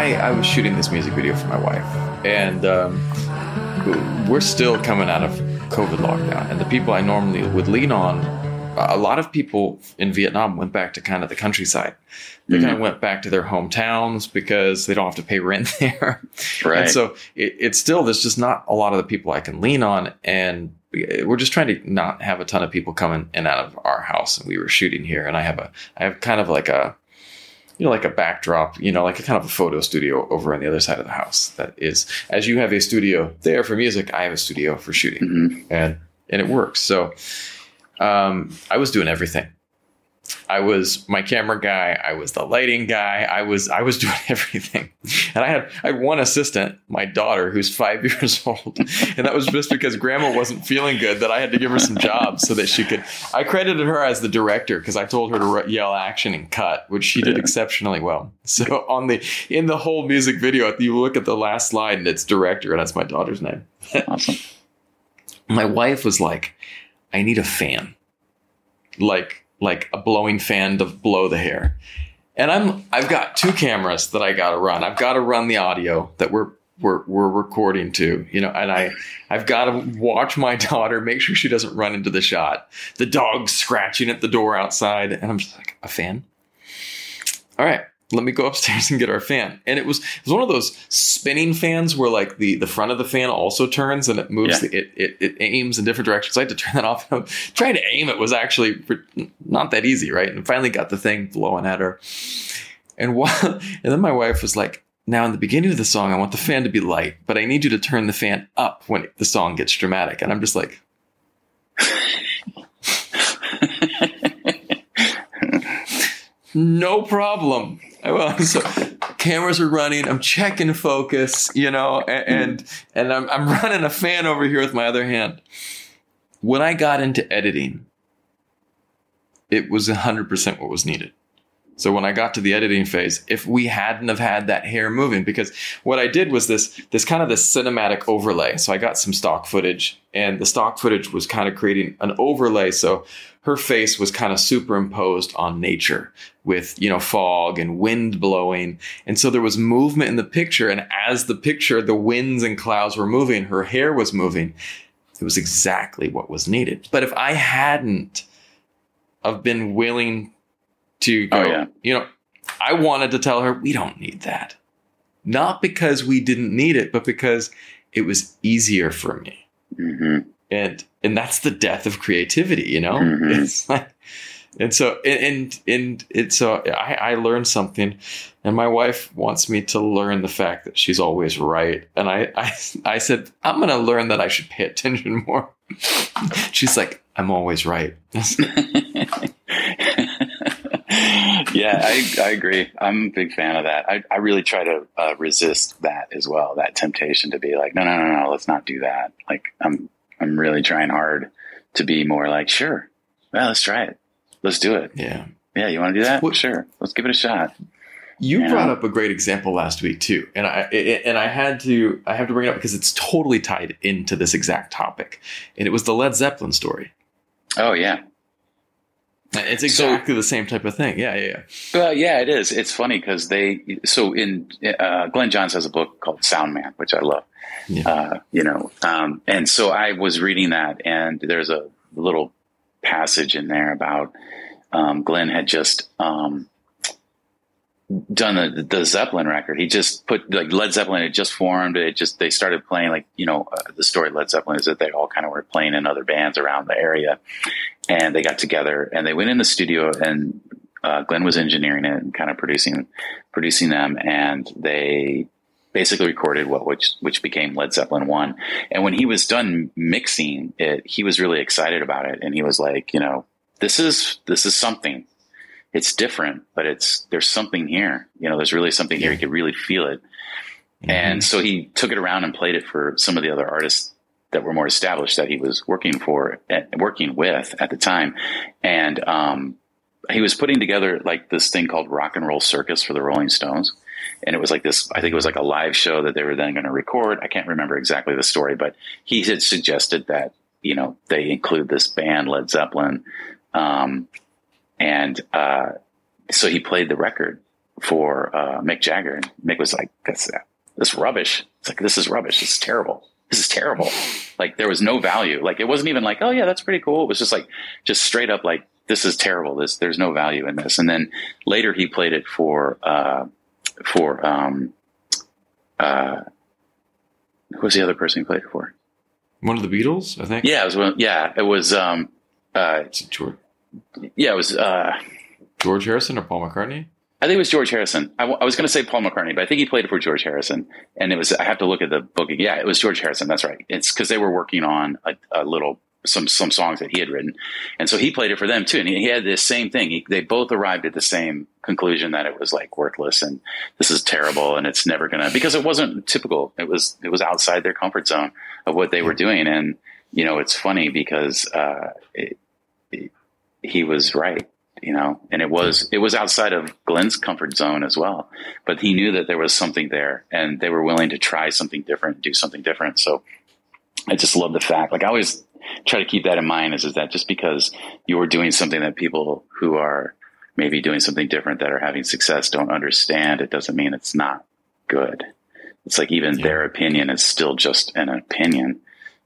I, I was shooting this music video for my wife, and um, we're still coming out of COVID lockdown, and the people I normally would lean on, a lot of people in Vietnam went back to kind of the countryside. They Mhm. kind of went back to their hometowns because they don't have to pay rent there. Right. And so it, it's still there's just not a lot of the people I can lean on, and we're just trying to not have a ton of people coming in and out of our house. And we were shooting here, and I have a I have kind of like a you know like a backdrop, you know, like a kind of a photo studio over on the other side of the house. That is, as you have a studio there for music, I have a studio for shooting, Mhm. and and it works. So um, I was doing everything. I was my camera guy. I was the lighting guy. I was I was doing everything, and I had I had one assistant, my daughter, who's five years old, and that was just because Grandma wasn't feeling good that I had to give her some jobs so that she could. I credited her as the director because I told her to yell action and cut, which she did Yeah. exceptionally well. So on the in the whole music video, you look at the last slide and it's director, and that's my daughter's name. Awesome. My wife was like, "I need a fan." like like a blowing fan to blow the hair. And I'm I've got two cameras that I got to run. I've got to run the audio that we're we're we're recording to, you know, and I I've got to watch my daughter, make sure she doesn't run into the shot. The dog's scratching at the door outside, and I'm just like, a fan. All right, let me go upstairs and get our fan. And it was it was one of those spinning fans where like the the front of the fan also turns and it moves. Yeah. The, it, it it aims in different directions. So I had to turn that off. Trying to aim it was actually not that easy, right? And finally got the thing blowing at her. And while, and then my wife was like, "Now in the beginning of the song, I want the fan to be light, but I need you to turn the fan up when the song gets dramatic." And I'm just like. no problem. I will. So cameras are running. I'm checking focus, you know, a- and and I'm I'm running a fan over here with my other hand. When I got into editing, it was 100% what was needed. So when I got to the editing phase, if we hadn't have had that hair moving, because what I did was this this kind of this cinematic overlay. So I got some stock footage, and the stock footage was kind of creating an overlay. So her face was kind of superimposed on nature with you know fog and wind blowing, and so there was movement in the picture. And as the picture, the winds and clouds were moving, her hair was moving. It was exactly what was needed. But if I hadn't have been willing to go, Oh, yeah. you know, I wanted to tell her we don't need that. Not because we didn't need it, but because it was easier for me. hmm And and that's the death of creativity, you know? Mhm. It's like and so and and, and it's so I, I learned something and my wife wants me to learn the fact that she's always right. And I I, I said, I'm gonna learn that I should pay attention more. she's like, I'm always right. yeah, I, I agree. I'm a big fan of that. I, I really try to uh, resist that as well. That temptation to be like, no, no, no, no, let's not do that. Like, I'm, I'm really trying hard to be more like, sure, well, let's try it. Let's do it. yeah. Yeah, you want to do that? What- sure, let's give it a shot. You brought up a great example last week too, and I it- and I had to I have to bring it up because it's totally tied into this exact topic, and it was the Led Zeppelin story. Oh yeah, It's exactly the same type of thing. Yeah, yeah, yeah. Well, yeah, it is. It's funny because they. So in uh, Glyn Johns has a book called Sound Man, which I love. Yeah. Uh, you know, um, and so I was reading that, and there's a little passage in there about um, Glenn had just um, done the, the Zeppelin record. He just put like Led Zeppelin had just formed. It just they started playing like you know uh, the story Led Zeppelin is that they all kind of were playing in other bands around the area, and they got together and they went in the studio and uh, Glyn was engineering it and kind of producing producing them, and they basically recorded what which which became Led Zeppelin one. And when he was done mixing it, he was really excited about it, and he was like, you know, this is this is something. It's different, but it's there's something here. You know, there's really something here. You could really feel it. And so he took it around and played it for some of the other artists that were more established that he was working for, and working with at the time. And um, he was putting together like this thing called Rock and Roll Circus for the Rolling Stones. And it was like this, I think it was like a live show that they were then going to record. I can't remember exactly the story, but he had suggested that, you know, they include this band, Led Zeppelin. Um, and uh, so he played the record for uh, Mick Jagger, and Mick was like, "That's this rubbish." It's like this is rubbish. This is terrible. This is terrible. Like there was no value. Like it wasn't even like, "Oh yeah, that's pretty cool." It was just like just straight up like, "This is terrible. This there's no value in this." And then later he played it for uh, for um, uh, who was the other person he played it for? One of the Beatles, I think. Yeah, it was. Yeah, it was. Um, uh, George, yeah, it was. Uh, George Harrison or Paul McCartney? I think it was George Harrison. I, w- I was going to say Paul McCartney, but I think he played it for George Harrison. And it was. I have to look at the book. Yeah, it was George Harrison. That's right. It's because they were working on a, a, little some some songs that he had written, and so he played it for them too. And he, he had this same thing. He, they both arrived at the same conclusion that it was like worthless and this is terrible and it's never gonna because it wasn't typical. It was it was outside their comfort zone of what they were doing. And you know, it's funny because uh, it, it, he was right you know, and it was it was outside of Glyn's comfort zone as well. But he knew that there was something there, and they were willing to try something different, do something different. So I just love the fact. Like I always try to keep that in mind is, is that just because you're doing something that people who are maybe doing something different that are having success don't understand, it doesn't mean it's not good. It's like even yeah. their opinion is still just an opinion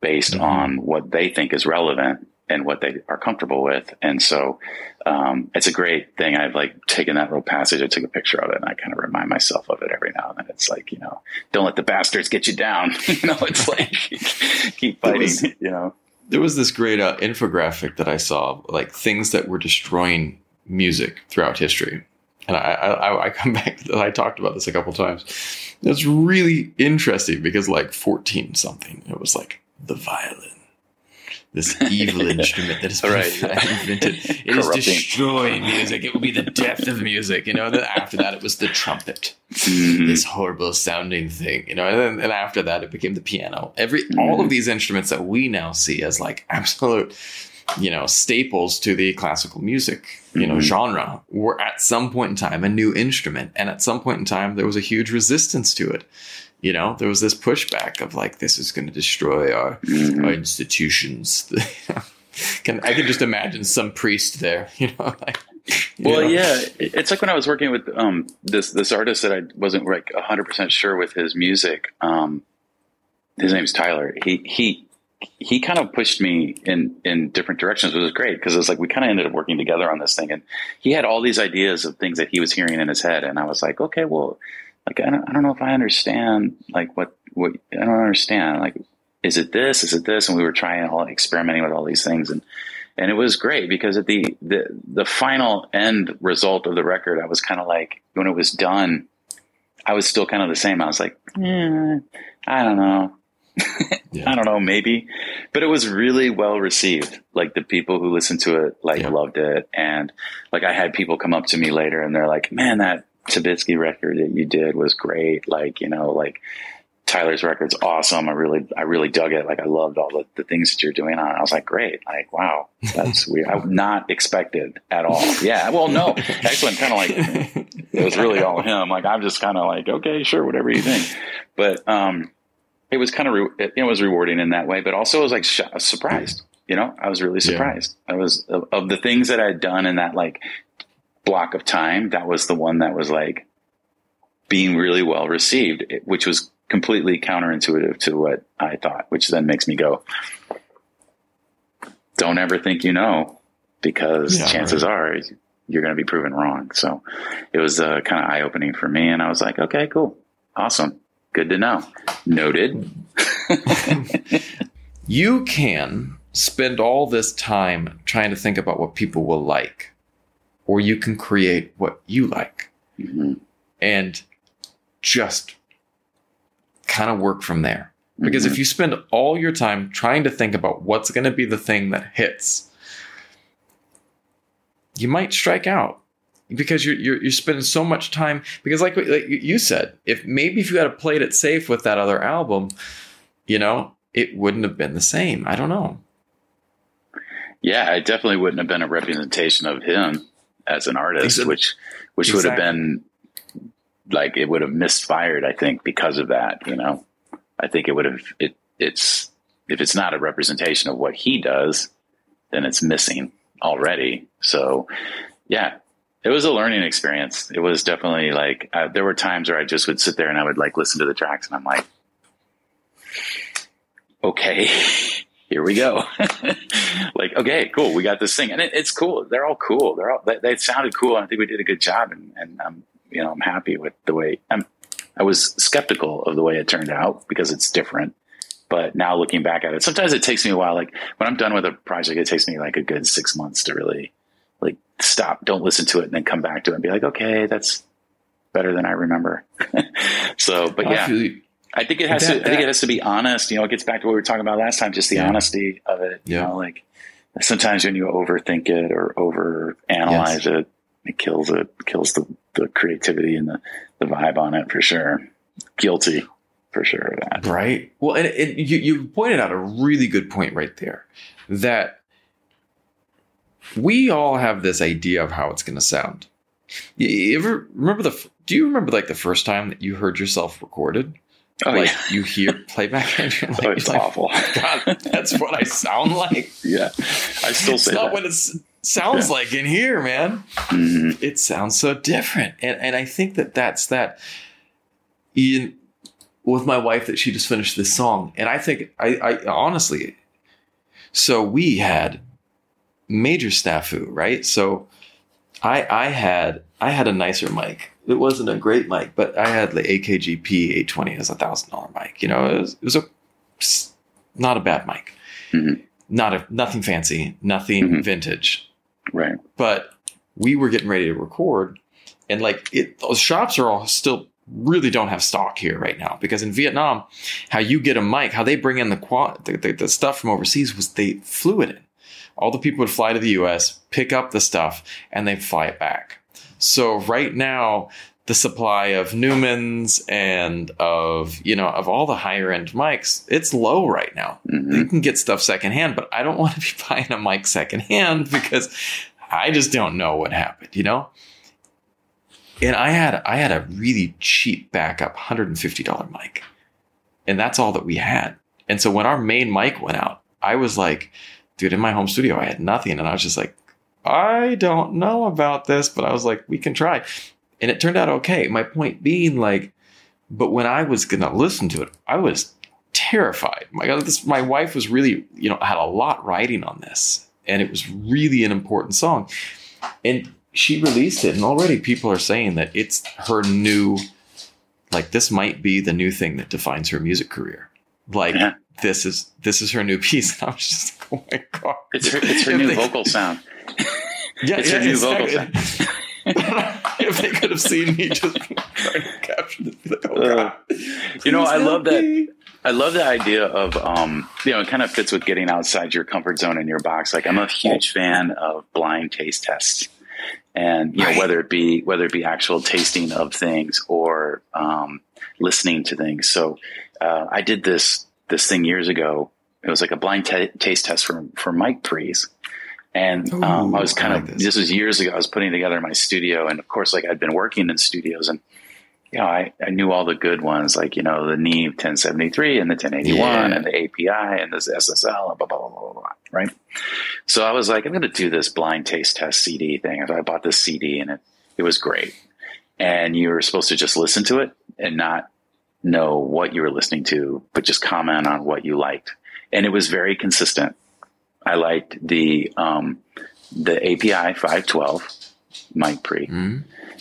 based mm-hmm. on what they think is relevant and what they are comfortable with. And so um, it's a great thing. I've like taken that little passage, I took a picture of it, and I kind of remind myself of it every now and then. It's like you know, don't let the bastards get you down. you know, it's like keep fighting. Was, you know, there was this great uh, infographic that I saw, like things that were destroying music throughout history. And I, I, I come back. I talked about this a couple times. It's really interesting because, like, fourteen something, it was like the violin this evil instrument that is right. invented. It is destroying music. It will be the death of music. You know. Then after that, it was the trumpet, mm-hmm. this horrible sounding thing. You know. And then and after that, it became the piano. Every mm-hmm. all of these instruments that we now see as like absolute, you know, staples to the classical music, you know, mm-hmm. genre were at some point in time a new instrument, and at some point in time there was a huge resistance to it you know there was this pushback of like this is going to destroy our, mm-hmm. our institutions can i can just imagine some priest there you know like you well know. yeah it's like when i was working with um, this this artist that i wasn't like 100% sure with his music um, his name's tyler he he he kind of pushed me in in different directions, which was great because it was like we kind of ended up working together on this thing, and he had all these ideas of things that he was hearing in his head, and I was like, okay, well, like I don't, I don't know if I understand like what what I don't understand like is it this is it this and we were trying all experimenting with all these things and and it was great because at the the the final end result of the record I was kind of like when it was done I was still kind of the same I was like eh, I don't know yeah. I don't know, maybe, but it was really well received. Like the people who listened to it, like yeah. loved it. And like I had people come up to me later and they're like, man, that Tabitsky record that you did was great. Like, you know, like Tyler's record's awesome. I really, I really dug it. Like, I loved all the, the things that you're doing on it. I was like, great. Like, wow, that's weird. I not expected at all. Yeah. Well, no, I'm kind of like, it was really all him. Like, I'm just kind of like, okay, sure, whatever you think. But, um, it was kind of, re- it, it, was rewarding in that way, but also I was like sh- surprised. You know, I was really surprised. Yeah. I was of, of the things that I'd done in that like block of time, that was the one that was like being really well received, which was completely counterintuitive to what I thought, which then makes me go, don't ever think you know, because yeah, chances right. are you're going to be proven wrong. So it was uh, kind of eye opening for me. And I was like, okay, cool. Awesome. Good to know. Noted. you can spend all this time trying to think about what people will like or you can create what you like mm-hmm. and just kind of work from there. Because mm-hmm. if you spend all your time trying to think about what's going to be the thing that hits, you might strike out because you're, you're, you're spending so much time. Because like, like you said, if maybe if you had played it safe with that other album, you know, it wouldn't have been the same. I don't know. Yeah, it definitely wouldn't have been a representation of him as an artist, which which exactly. would have been like it would have misfired. I think because of that, you know, I think it would have it. It's if it's not a representation of what he does, then it's missing already. So, yeah, it was a learning experience. It was definitely like uh, there were times where I just would sit there and I would like listen to the tracks and I'm like, okay, here we go. like, okay, cool, we got this thing, and it, it's cool. They're all cool. They're all they, they sounded cool. I think we did a good job, and, and I'm you know I'm happy with the way I'm. I was skeptical of the way it turned out because it's different. But now looking back at it, sometimes it takes me a while. Like when I'm done with a project, it takes me like a good six months to really like stop, don't listen to it, and then come back to it and be like, okay, that's better than I remember. so, but yeah, I think it has that, to. I think it has to be honest. You know, it gets back to what we were talking about last time, just the yeah. honesty of it. You yeah. know, like sometimes when you overthink it or over analyze yes. it, it kills it, kills the, the creativity and the, the vibe on it for sure. Guilty for sure of that. Right. Well, and, you, you pointed out a really good point right there that we all have this idea of how it's going to sound. You ever remember the? Do you remember like the first time that you heard yourself recorded? Oh, like yeah. you hear playback and you're like, oh, it's awful. God, that's what I sound like. yeah, I still say it's not that. what it sounds yeah. like in here, man. Mm-hmm. It sounds so different, and and I think that that's that. In with my wife, that she just finished this song, and I think I, I honestly, so we had major snafu, right? So I I had I had a nicer mic. It wasn't a great mic, but I had the AKG-P 820 as a thousand dollar mic. You know, it was, it was a not a bad mic. Mm-hmm. Not a nothing fancy, nothing mm-hmm. vintage. Right. But we were getting ready to record, and like it, those shops are all still really don't have stock here right now because in Vietnam, how you get a mic, how they bring in the, quad, the, the, the stuff from overseas was they flew it in all the people would fly to the US, pick up the stuff, and they fly it back. So right now, the supply of Neumanns and of you know of all the higher end mics, it's low right now. Mm-hmm. You can get stuff secondhand, but I don't want to be buying a mic secondhand because I just don't know what happened, you know. And I had I had a really cheap backup, hundred and fifty dollar mic, and that's all that we had. And so when our main mic went out, I was like, dude, in my home studio, I had nothing. And I was just like, I don't know about this, but I was like, we can try. And it turned out okay. My point being, like, but when I was going to listen to it, I was terrified. My God, this, my wife was really, you know, had a lot writing on this, and it was really an important song. And she released it, and already people are saying that it's her new, like, this might be the new thing that defines her music career. Like, yeah this is this is her new piece. And I was just like, oh my god, it's her, it's her new they, vocal sound. Yeah, it's yeah, exactly. if they could have seen me just trying to capture this, like, oh uh, god. Uh, you know, I love me. that. I love the idea of, um, you know, it kind of fits with getting outside your comfort zone in your box. Like, I'm a huge fan of blind taste tests, and you know, right. whether it be whether it be actual tasting of things or um, listening to things. So, uh, I did this this thing years ago. It was like a blind t- taste test for for mic pre's, and Ooh, um, I was kind I like of this. this. was years ago. I was putting together my studio, and of course, like I'd been working in studios, and you know, I, I knew all the good ones, like you know the Neve 1073 and the 1081 yeah. and the API and the SSL, and blah, blah blah blah blah. Right. So I was like, I'm going to do this blind taste test CD thing. So I bought this CD, and it it was great. And you were supposed to just listen to it and not know what you were listening to, but just comment on what you liked. And it was very consistent. I liked the um, the API 512 mic pre. Mm-hmm.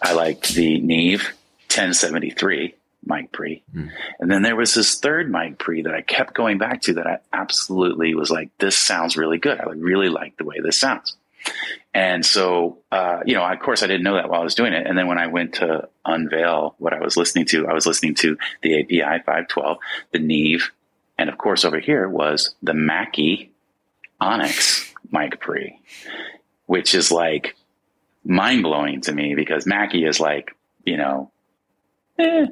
I liked the Neve 1073 mic pre. Mm-hmm. And then there was this third mic pre that I kept going back to that I absolutely was like, this sounds really good. I really like the way this sounds. And so, uh, you know, of course, I didn't know that while I was doing it. And then when I went to unveil what I was listening to, I was listening to the API 512, the Neve, and of course, over here was the Mackie Onyx mic pre, which is like mind blowing to me because Mackie is like, you know, eh.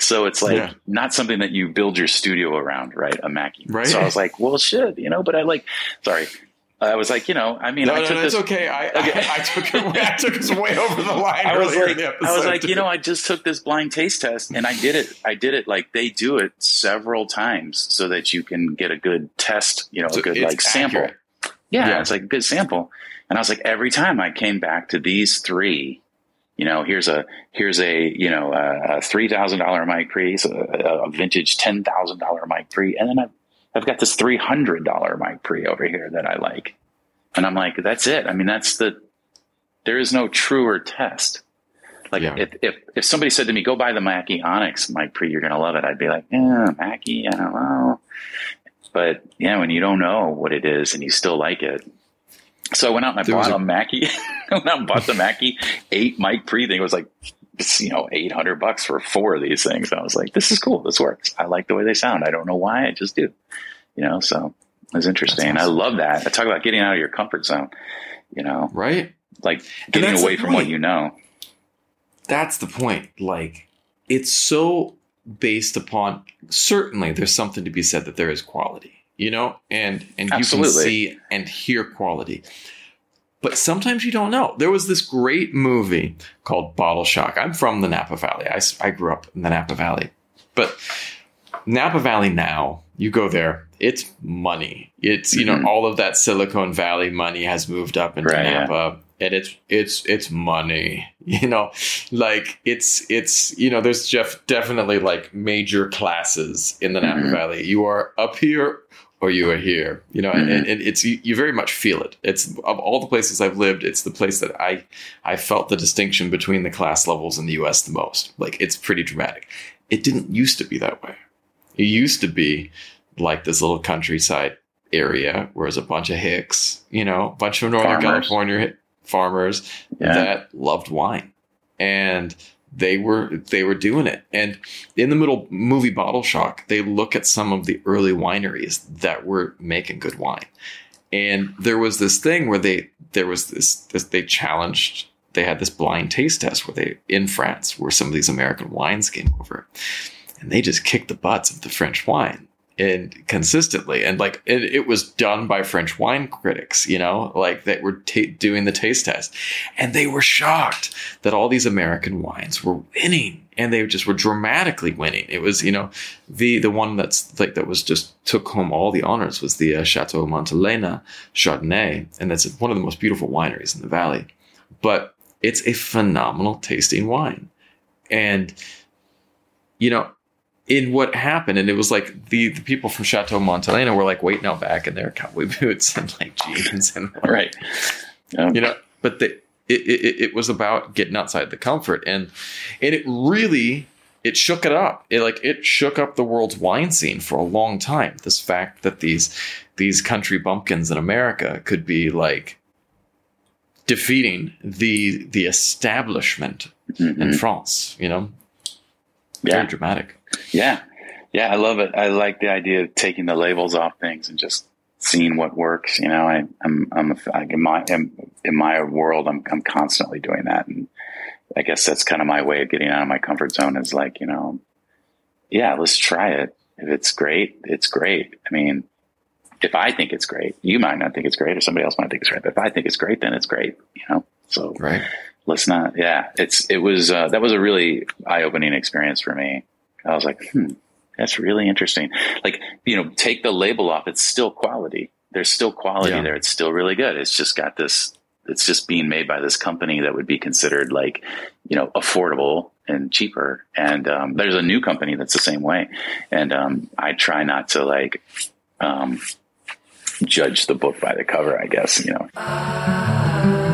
So it's like yeah. not something that you build your studio around, right? A Mackie. Right. So I was like, well, shit, you know, but I like, sorry, I was like, you know, I mean, no, I no, this. It's okay. I, okay. I, I, took it. I took us way over the line. I was like, I was like, you know, I just took this blind taste test, and I did it. I did it like they do it several times, so that you can get a good test. You know, so a good like sample. Yeah, yeah, it's like a good sample. And I was like, every time I came back to these three you know, here's a here's a you know a, three thousand dollar mic pre, a, a vintage ten thousand dollar mic pre, and then I've I've got this three hundred dollar mic pre over here that I like, and I'm like, that's it. I mean, that's the there is no truer test. Like yeah. if, if if somebody said to me, "Go buy the Mackie Onyx mic pre, you're gonna love it," I'd be like, "Yeah, Mackie, I don't know." But yeah, when you don't know what it is and you still like it, so I went out and I there bought a, a Mackie. I went out and bought the Mackie eight mic pre thing. It was like you know eight hundred bucks for four of these things. And I was like, "This is cool. This works. I like the way they sound. I don't know why. I just do." You know, so it was interesting. Awesome. I love that. I talk about getting out of your comfort zone. You know, right? Like getting away from what you know. That's the point. Like it's so based upon certainly there's something to be said that there is quality, you know, and and Absolutely. you can see and hear quality. But sometimes you don't know. There was this great movie called Bottle Shock. I'm from the Napa Valley. I, I grew up in the Napa Valley. But Napa Valley now, you go there, it's money. It's, you mm-hmm. know, all of that Silicon Valley money has moved up into right, Napa. Yeah and it's it's it's money you know like it's it's you know there's just definitely like major classes in the napa mm-hmm. valley you are up here or you are here you know mm-hmm. and, and, it's you, you, very much feel it it's of all the places i've lived it's the place that i i felt the distinction between the class levels in the us the most like it's pretty dramatic it didn't used to be that way it used to be like this little countryside area where there's a bunch of hicks you know a bunch of northern Farmers. california farmers yeah. that loved wine and they were they were doing it. And in the middle movie bottle shock they look at some of the early wineries that were making good wine. And there was this thing where they there was this, this they challenged they had this blind taste test where they in france where some of these american wines came over. And they just kicked the butts of the french wine and consistently. And like it, it, was done by french wine critics you know like that were t- doing the taste test. And they were shocked that all these american wines were winning. And they just were dramatically winning. It was you know the the one that's like that was just took home all the honors was the uh, chateau montelena chardonnay. And that's one of the most beautiful wineries in the valley. But it's a phenomenal tasting wine. And you know in what happened, and it was like the, the people from Chateau Montelena were like waiting out back in their cowboy boots and like jeans and like, right, yeah. you know. But the, it, it, it was about getting outside the comfort, and and it really it shook it up. It like it shook up the world's wine scene for a long time. This fact that these these country bumpkins in America could be like defeating the the establishment mm-hmm. in France. You know, yeah. very dramatic. Yeah. Yeah. I love it. I like the idea of taking the labels off things and just seeing what works. You know, I, I'm, I'm, a, in my, in, in my world, I'm, I'm constantly doing that. And I guess that's kind of my way of getting out of my comfort zone is like, you know, yeah, let's try it. If it's great, it's great. I mean, if I think it's great, you might not think it's great or somebody else might think it's great. But if I think it's great, then it's great, you know? So right. Let's not, yeah, it's, it was, uh, that was a really eye opening experience for me. I was like, hmm, that's really interesting. Like, you know, take the label off. It's still quality. There's still quality yeah. there. It's still really good. It's just got this, it's just being made by this company that would be considered like, you know, affordable and cheaper. And um, there's a new company that's the same way. And um, I try not to like um, judge the book by the cover, I guess, you know.